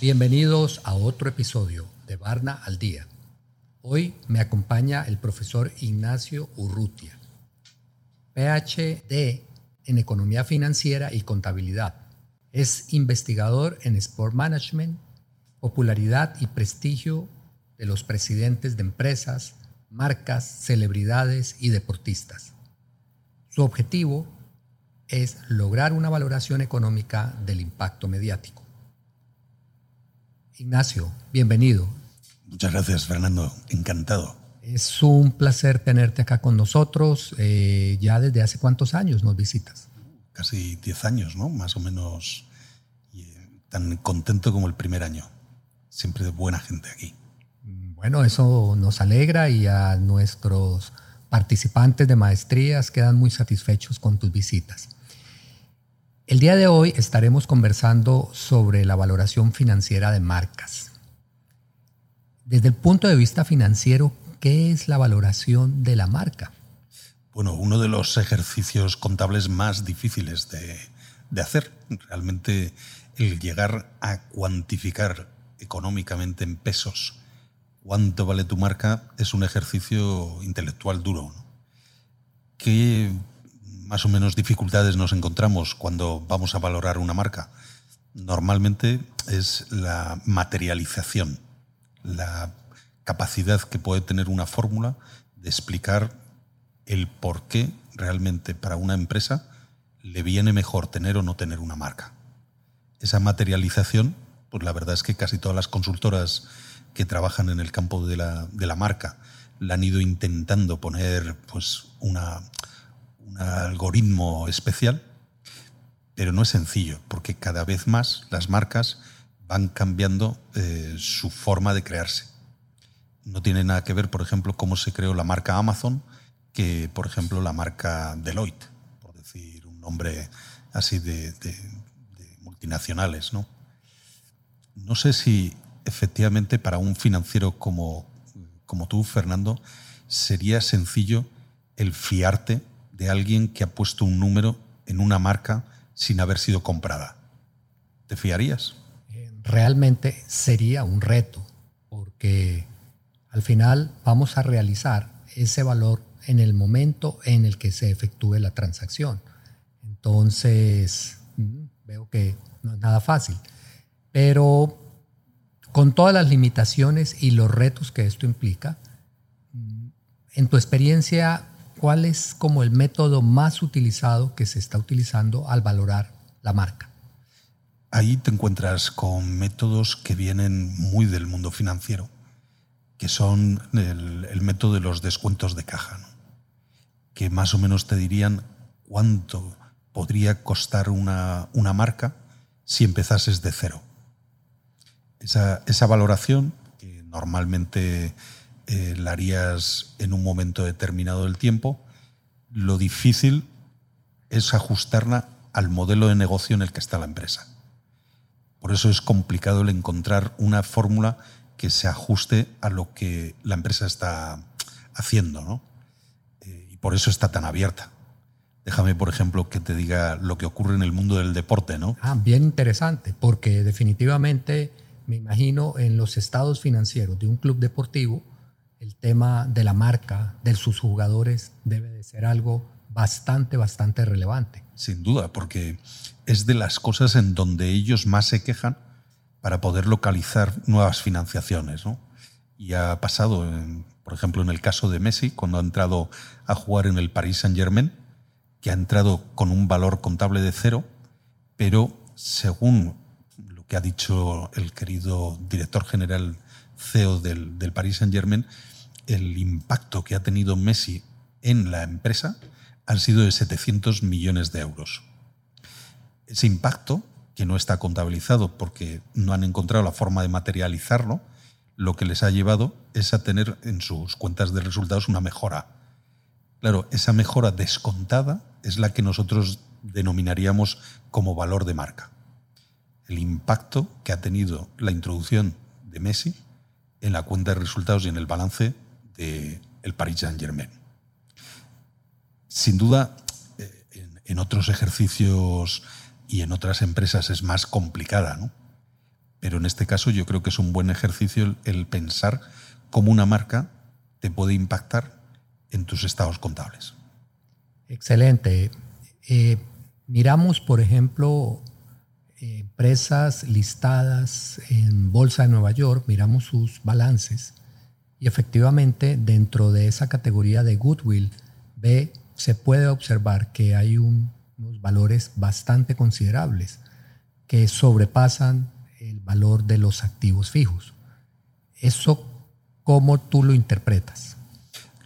Bienvenidos a otro episodio de Barna al Día. Hoy me acompaña el profesor Ignacio Urrutia, PhD en Economía Financiera y Contabilidad. Es investigador en Sport Management, popularidad y prestigio de los presidentes de empresas, marcas, celebridades y deportistas. Su objetivo es lograr una valoración económica del impacto mediático. Ignacio, bienvenido. Muchas gracias, Fernando. Encantado. Es un placer tenerte acá con nosotros. Eh, ya desde hace cuántos años nos visitas? Casi 10 años, ¿no? Más o menos. Eh, tan contento como el primer año. Siempre de buena gente aquí. Bueno, eso nos alegra y a nuestros participantes de maestrías quedan muy satisfechos con tus visitas. El día de hoy estaremos conversando sobre la valoración financiera de marcas. Desde el punto de vista financiero, ¿qué es la valoración de la marca? Bueno, uno de los ejercicios contables más difíciles de, de hacer. Realmente el llegar a cuantificar económicamente en pesos cuánto vale tu marca es un ejercicio intelectual duro. ¿Qué más o menos dificultades nos encontramos cuando vamos a valorar una marca? Normalmente es la materialización, la capacidad que puede tener una fórmula de explicar el por qué realmente para una empresa le viene mejor tener o no tener una marca. Esa materialización, pues la verdad es que casi todas las consultoras trabajan en el campo de la, de la han ido intentando poner pues un algoritmo especial, pero no es sencillo, porque cada vez más las marcas van cambiando eh, su forma de crearse. No tiene nada que ver, por ejemplo, cómo se creó la marca Amazon que, por ejemplo, la marca Deloitte, por decir un nombre así de, multinacionales. no sé si efectivamente para un financiero como, como tú, Fernando, sería sencillo el fiarte de alguien que ha puesto un número en una marca sin haber sido comprada. ¿Te fiarías? Realmente sería un reto, porque al final vamos a realizar ese valor en el momento en el que se efectúe la transacción. Entonces, mm, veo que no es nada fácil. Pero con todas las limitaciones y los retos que esto implica, en tu experiencia, ¿cuál es como el método más utilizado que se está utilizando al valorar la marca? Ahí te encuentras con métodos que vienen muy del mundo financiero, que son el, método de los descuentos de caja, que más o menos te dirían cuánto podría costar una, una marca si empezases de cero. Esa, esa valoración, que normalmente eh, la harías en un momento determinado del tiempo. Lo difícil es ajustarla al modelo de negocio en el que está la empresa. Por eso es complicado el encontrar una fórmula que se ajuste a lo que la empresa está haciendo, ¿no? Eh, y por eso está tan abierta. Déjame, por ejemplo, que te diga lo que ocurre en el mundo del deporte, ¿no? Ah, bien interesante, porque definitivamente me imagino en los estados financieros de un club deportivo, el tema de la marca, de sus jugadores, debe de ser algo bastante, bastante relevante. Sin duda, porque es de las cosas en donde ellos más se quejan para poder localizar nuevas financiaciones. Y ha pasado, por ejemplo, en el caso de Messi, cuando ha entrado a jugar en el Paris Saint-Germain, que ha entrado con un valor contable de cero, pero según que ha dicho el querido director general CEO del, del Paris Saint-Germain, el impacto que ha tenido Messi en la empresa ha sido de 700 millones de euros. Ese impacto, que no está contabilizado porque no han encontrado la forma de materializarlo, lo que les ha llevado es a tener en sus cuentas de resultados una mejora. Claro, esa mejora descontada es la que nosotros denominaríamos como valor de marca. El impacto que ha tenido la introducción de Messi en la cuenta de resultados y en el balance el Paris Saint-Germain. sin duda, eh, en, otros ejercicios y en otras empresas es más complicada, ¿no? Pero en este caso yo creo que es un buen ejercicio el, pensar cómo una marca te puede impactar en tus estados contables. Excelente. Eh, miramos, por ejemplo, empresas listadas en Bolsa de Nueva York, miramos sus balances y efectivamente dentro de esa categoría de goodwill B se puede observar que hay unos valores bastante considerables que sobrepasan el valor de los activos fijos. ¿Eso cómo tú lo interpretas?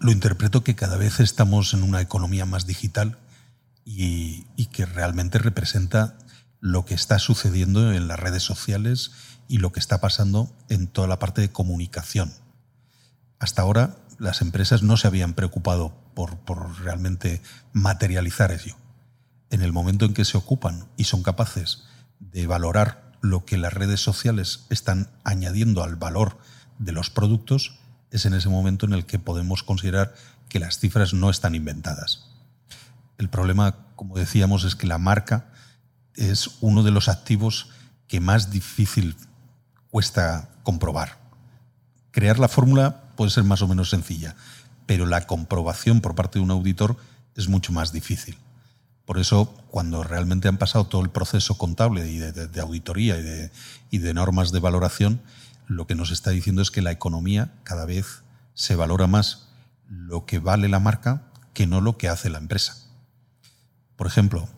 Lo interpreto que cada vez estamos en una economía más digital y, y que realmente representa lo que está sucediendo en las redes sociales y lo que está pasando en toda la parte de comunicación. Hasta ahora las empresas no se habían preocupado por, realmente materializar ello. En el momento en que se ocupan y son capaces de valorar lo que las redes sociales están añadiendo al valor de los productos, es en ese momento en el que podemos considerar que las cifras no están inventadas. El problema, como decíamos, es que la marca es uno de los activos que más difícil cuesta comprobar. Crear la fórmula puede ser más o menos sencilla, pero la comprobación por parte de un auditor es mucho más difícil. Por eso, cuando realmente han pasado todo el proceso contable y de, auditoría y de, y de normas de valoración, lo que nos está diciendo es que la economía cada vez se valora más lo que vale la marca que no lo que hace la empresa. Por ejemplo,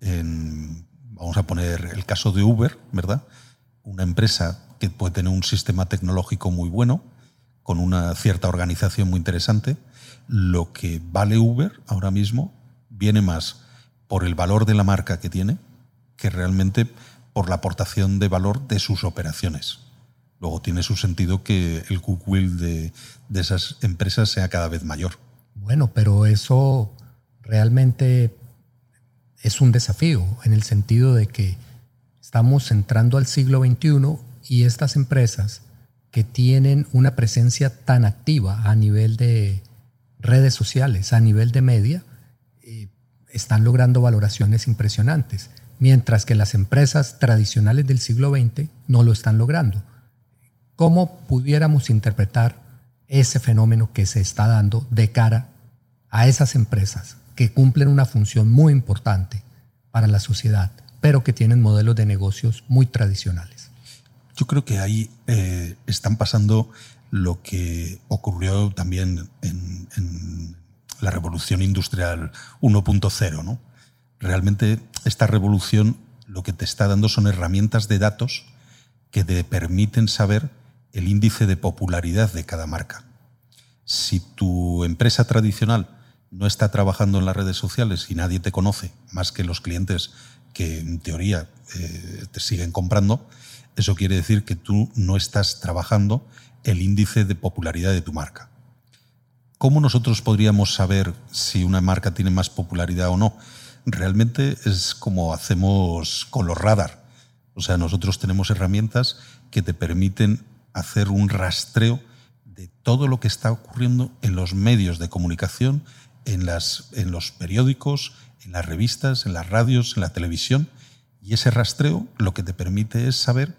vamos a poner el caso de Uber, ¿verdad? Una empresa que puede tener un sistema tecnológico muy bueno, con una cierta organización muy interesante. Lo que vale Uber ahora mismo viene más por el valor de la marca que tiene que realmente por la aportación de valor de sus operaciones. Luego tiene su sentido que el goodwill de, de esas empresas sea cada vez mayor. Bueno, pero eso realmente es un desafío en el sentido de que estamos entrando al siglo XXI y estas empresas que tienen una presencia tan activa a nivel de redes sociales, a nivel de media, eh, están logrando valoraciones impresionantes, mientras que las empresas tradicionales del siglo XX no lo están logrando. ¿Cómo pudiéramos interpretar ese fenómeno que se está dando de cara a esas empresas que cumplen una función muy importante para la sociedad, pero que tienen modelos de negocios muy tradicionales. Yo creo que ahí eh, están pasando lo que ocurrió también en, la revolución industrial 1.0. ¿no? Realmente esta revolución lo que te está dando son herramientas de datos que te permiten saber el índice de popularidad de cada marca. Si tu empresa tradicional no está trabajando en las redes sociales y nadie te conoce más que los clientes que en teoría eh, te siguen comprando, eso quiere decir que tú no estás trabajando el índice de popularidad de tu marca. ¿Cómo nosotros podríamos saber si una marca tiene más popularidad o no? Realmente es como hacemos con los radar. O sea, nosotros tenemos herramientas que te permiten hacer un rastreo de todo lo que está ocurriendo en los medios de comunicación en, los periódicos, en las revistas, en las radios, en la televisión. Y ese rastreo lo que te permite es saber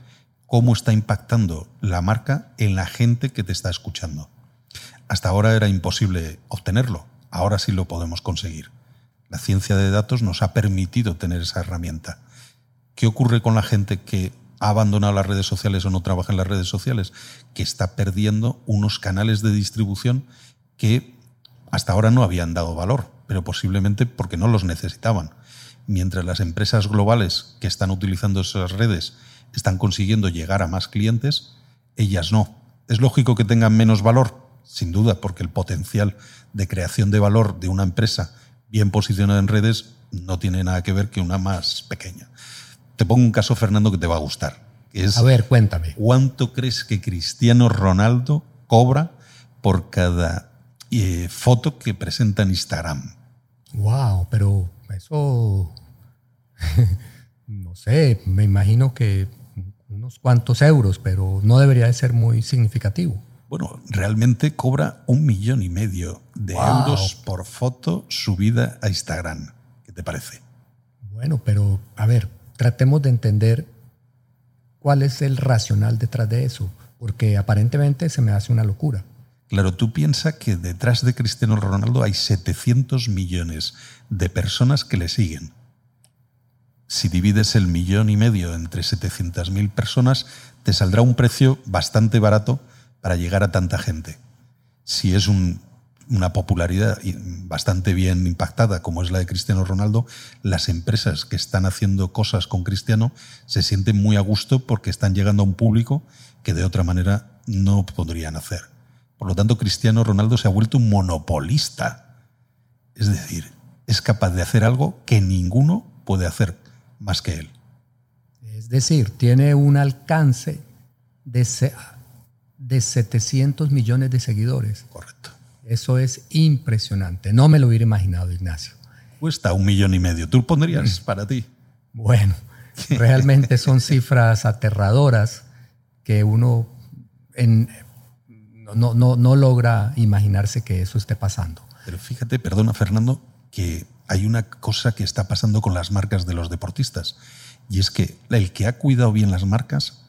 cómo está impactando la marca en la gente que te está escuchando. Hasta ahora era imposible obtenerlo, ahora sí lo podemos conseguir. La ciencia de datos nos ha permitido tener esa herramienta. ¿Qué ocurre con la gente que ha abandonado las redes sociales o no trabaja en las redes sociales? Que está perdiendo unos canales de distribución que hasta ahora no habían dado valor, pero posiblemente porque no los necesitaban. Mientras las empresas globales que están utilizando esas redes están consiguiendo llegar a más clientes, ellas no. ¿Es lógico que tengan menos valor? Sin duda, porque el potencial de creación de valor de una empresa bien posicionada en redes no tiene nada que ver que una más pequeña. Te pongo un caso, Fernando, que te va a gustar. a ver, cuéntame. ¿Cuánto crees que Cristiano Ronaldo cobra por cada eh, foto que presenta en Instagram. Wow, pero eso, no sé, me imagino que unos cuantos euros, pero no debería de ser muy significativo. Bueno, realmente cobra un millón y medio de euros por foto subida a Instagram. ¿Qué te parece? Bueno, pero a ver, tratemos de entender cuál es el racional detrás de eso, porque aparentemente se me hace una locura. Claro, tú piensas que detrás de Cristiano Ronaldo hay 700 millones de personas que le siguen. Si divides el millón y medio entre 700.000 personas, te saldrá un precio bastante barato para llegar a tanta gente. Si es una popularidad bastante bien impactada como es la de Cristiano Ronaldo, las empresas que están haciendo cosas con Cristiano se sienten muy a gusto porque están llegando a un público que de otra manera no podrían hacer. Por lo tanto, Cristiano Ronaldo se ha vuelto un monopolista. Es decir, es capaz de hacer algo que ninguno puede hacer más que él. Es decir, tiene un alcance de, de 700 millones de seguidores. Correcto. Eso es impresionante. No me lo hubiera imaginado, Ignacio. Cuesta un millón y medio. ¿Tú pondrías mm. para ti? Bueno, realmente son cifras aterradoras que uno en, no, no, no logra imaginarse que eso esté pasando. Pero fíjate, perdona Fernando, que hay una cosa que está pasando con las marcas de los deportistas. Y es que el que ha cuidado bien las marcas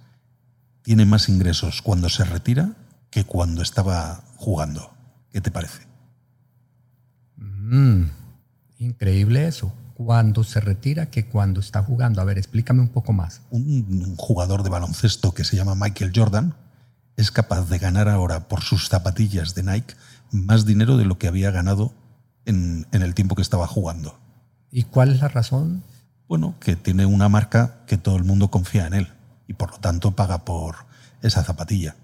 tiene más ingresos cuando se retira que cuando estaba jugando. ¿Qué te parece? Mm, increíble eso. Cuando se retira que cuando está jugando. A ver, explícame un poco más. Un jugador de baloncesto que se llama Michael Jordan es capaz de ganar ahora por sus zapatillas de Nike más dinero de lo que había ganado en, el tiempo que estaba jugando. ¿Y cuál es la razón? Bueno, que tiene una marca que todo el mundo confía en él y por lo tanto paga por esa zapatilla.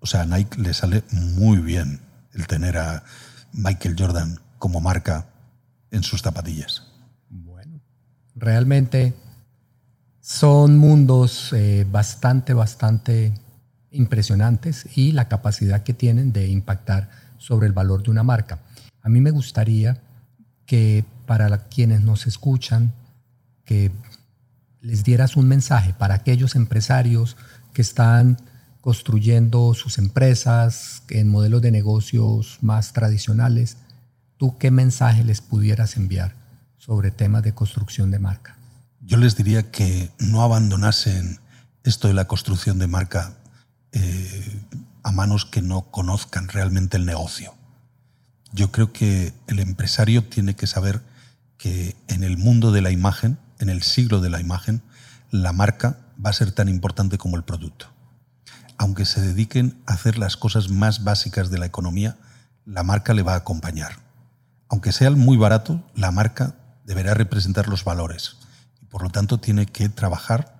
O sea, a Nike le sale muy bien el tener a Michael Jordan como marca en sus zapatillas. Bueno, realmente son mundos eh, bastante, bastante impresionantes y la capacidad que tienen de impactar sobre el valor de una marca. A mí me gustaría que para quienes nos escuchan, que les dieras un mensaje para aquellos empresarios que están construyendo sus empresas en modelos de negocios más tradicionales, ¿tú qué mensaje les pudieras enviar sobre temas de construcción de marca? Yo les diría que no abandonasen esto de la construcción de marca eh, a manos que no conozcan realmente el negocio. Yo creo que el empresario tiene que saber que en el mundo de la imagen, en el siglo de la imagen, la marca va a ser tan importante como el producto. Aunque se dediquen a hacer las cosas más básicas de la economía, la marca le va a acompañar. Aunque sea muy barato, la marca deberá representar los valores y por lo tanto tiene que trabajar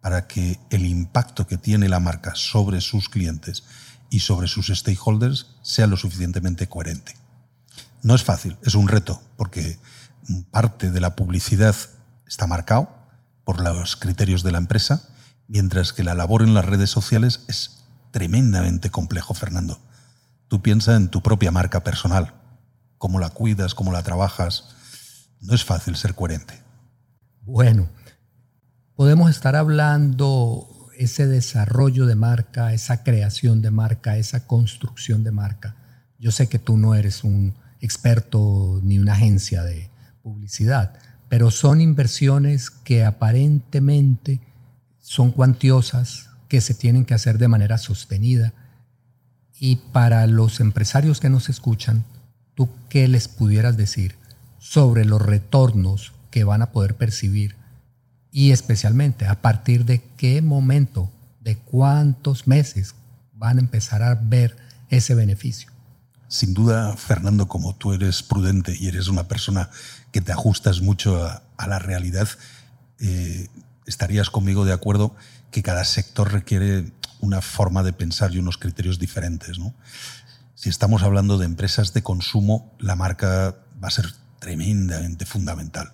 para que el impacto que tiene la marca sobre sus clientes y sobre sus stakeholders sea lo suficientemente coherente. No es fácil, es un reto, porque parte de la publicidad está marcado por los criterios de la empresa, mientras que la labor en las redes sociales es tremendamente complejo, Fernando. Tú piensa en tu propia marca personal, cómo la cuidas, cómo la trabajas. No es fácil ser coherente. Bueno, podemos estar hablando ese desarrollo de marca, esa creación de marca, esa construcción de marca. Yo sé que tú no eres un experto ni una agencia de publicidad, pero son inversiones que aparentemente son cuantiosas, que se tienen que hacer de manera sostenida. Y para los empresarios que nos escuchan, ¿tú qué les pudieras decir sobre los retornos que van a poder percibir y especialmente a partir de qué momento, de cuántos meses van a empezar a ver ese beneficio. Sin duda, Fernando, como tú eres prudente y eres una persona que te ajustas mucho a, la realidad, eh, estarías conmigo de acuerdo que cada sector requiere una forma de pensar y unos criterios diferentes. Si estamos hablando de empresas de consumo, la marca va a ser tremendamente fundamental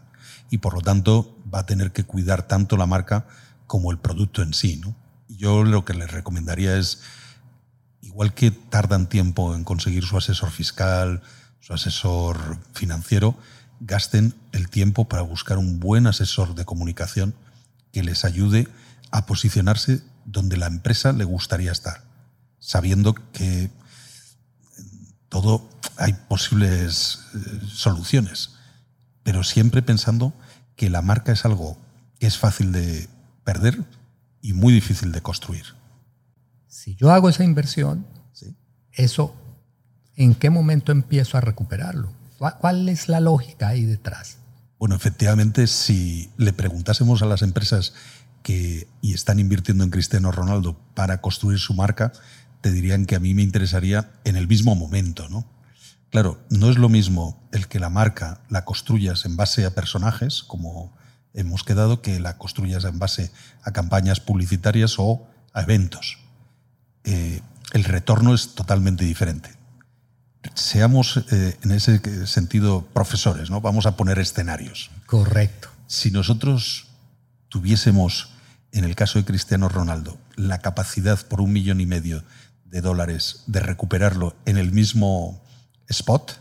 y por lo tanto va a tener que cuidar tanto la marca como el producto en sí. ¿no? Yo lo que les recomendaría es, igual que tardan tiempo en conseguir su asesor fiscal, su asesor financiero, gasten el tiempo para buscar un buen asesor de comunicación que les ayude a posicionarse donde la empresa le gustaría estar. sabiendo que todo hay posibles eh, soluciones, pero siempre pensando que la marca es algo que es fácil de perder y muy difícil de construir. Si yo hago esa inversión, eso, ¿en qué momento empiezo a recuperarlo? ¿Cuál es la lógica ahí detrás? Bueno, efectivamente, si le preguntásemos a las empresas que y están invirtiendo en Cristiano Ronaldo para construir su marca, te dirían que a mí me interesaría en el mismo momento, ¿no? Claro, no es lo mismo el que la marca la construyas en base a personajes, como hemos quedado, que la construyas en base a campañas publicitarias o a eventos. Eh, el retorno es totalmente diferente. Seamos eh, en ese sentido profesores, ¿no? Vamos a poner escenarios. Correcto. Si nosotros tuviésemos, en el caso de Cristiano Ronaldo, la capacidad por un millón y medio de dólares de recuperarlo en el mismo spot,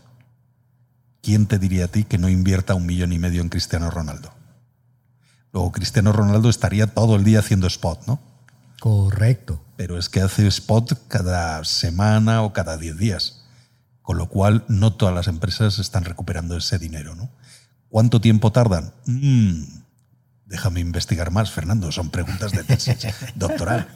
¿quién te diría a ti que no invierta un millón y medio en Cristiano Ronaldo? Luego Cristiano Ronaldo estaría todo el día haciendo spot, ¿no? Correcto. Pero es que hace spot cada semana o cada 10 días. Con lo cual, no todas las empresas están recuperando ese dinero, ¿no? ¿Cuánto tiempo tardan? Mm, déjame investigar más, Fernando. Son preguntas de tesis doctoral.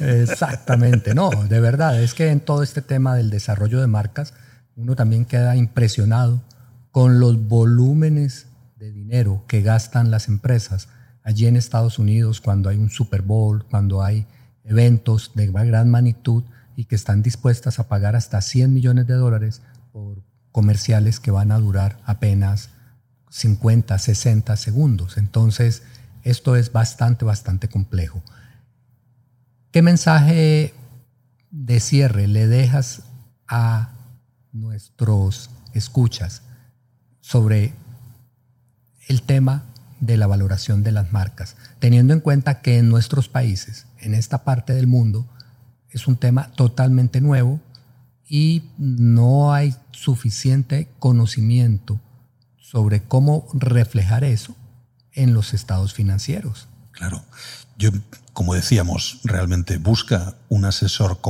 Exactamente. No, de verdad. Es que en todo este tema del desarrollo de marcas, uno también queda impresionado con los volúmenes de dinero que gastan las empresas allí en Estados Unidos cuando hay un Super Bowl, cuando hay eventos de gran magnitud y que están dispuestas a pagar hasta 100 millones de dólares por comerciales que van a durar apenas 50, 60 segundos. Entonces, esto es bastante, bastante complejo. ¿Qué mensaje de cierre le dejas a nuestros escuchas sobre el tema de la valoración de las marcas, teniendo en cuenta que en nuestros países, en esta parte del mundo, es un tema totalmente nuevo y no hay suficiente conocimiento sobre cómo reflejar eso en los estados financieros. Claro, yo, como decíamos, realmente busca un asesor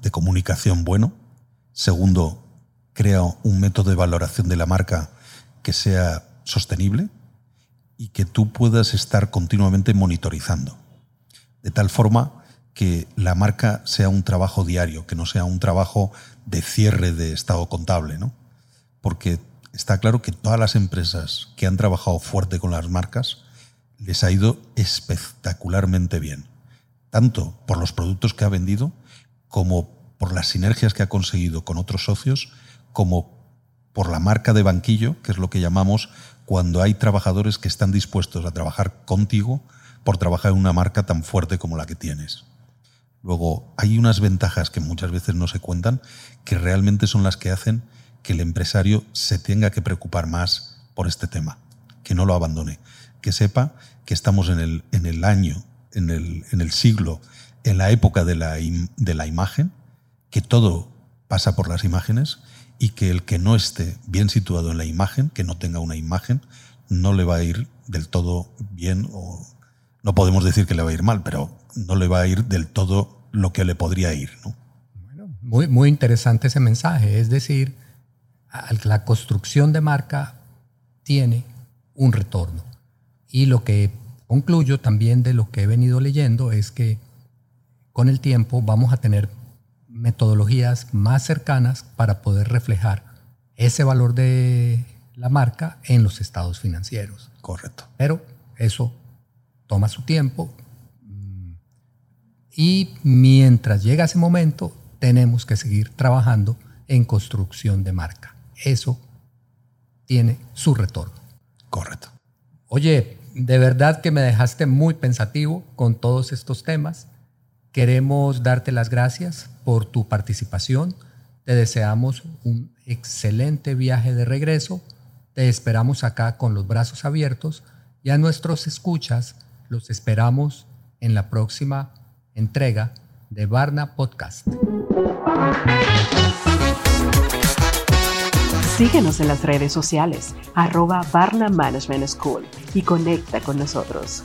de comunicación bueno. Segundo, crea un método de valoración de la marca que sea sostenible, y que tú puedas estar continuamente monitorizando. De tal forma que la marca sea un trabajo diario, que no sea un trabajo de cierre de estado contable, ¿no? Porque está claro que todas las empresas que han trabajado fuerte con las marcas les ha ido espectacularmente bien, tanto por los productos que ha vendido como por las sinergias que ha conseguido con otros socios, como por la marca de banquillo, que es lo que llamamos cuando hay trabajadores que están dispuestos a trabajar contigo por trabajar en una marca tan fuerte como la que tienes. Luego, hay unas ventajas que muchas veces no se cuentan, que realmente son las que hacen que el empresario se tenga que preocupar más por este tema, que no lo abandone, que sepa que estamos en el, en el año, en el, en el siglo, en la época de la, de la imagen, que todo pasa por las imágenes y que el que no esté bien situado en la imagen, que no tenga una imagen, no le va a ir del todo bien o no podemos decir que le va a ir mal, pero no le va a ir del todo lo que le podría ir. Bueno, muy, muy interesante ese mensaje. Es decir, la construcción de marca tiene un retorno. Y lo que concluyo también de lo que he venido leyendo es que con el tiempo vamos a tener metodologías más cercanas para poder reflejar ese valor de la marca en los estados financieros. Correcto. Pero eso toma su tiempo y mientras llega ese momento tenemos que seguir trabajando en construcción de marca. Eso tiene su retorno. Correcto. Oye, de verdad que me dejaste muy pensativo con todos estos temas. Queremos darte las gracias por tu participación. Te deseamos un excelente viaje de regreso. Te esperamos acá con los brazos abiertos y a nuestros escuchas los esperamos en la próxima entrega de Barna Podcast. Síguenos en las redes sociales, arroba Barna Management School y conecta con nosotros.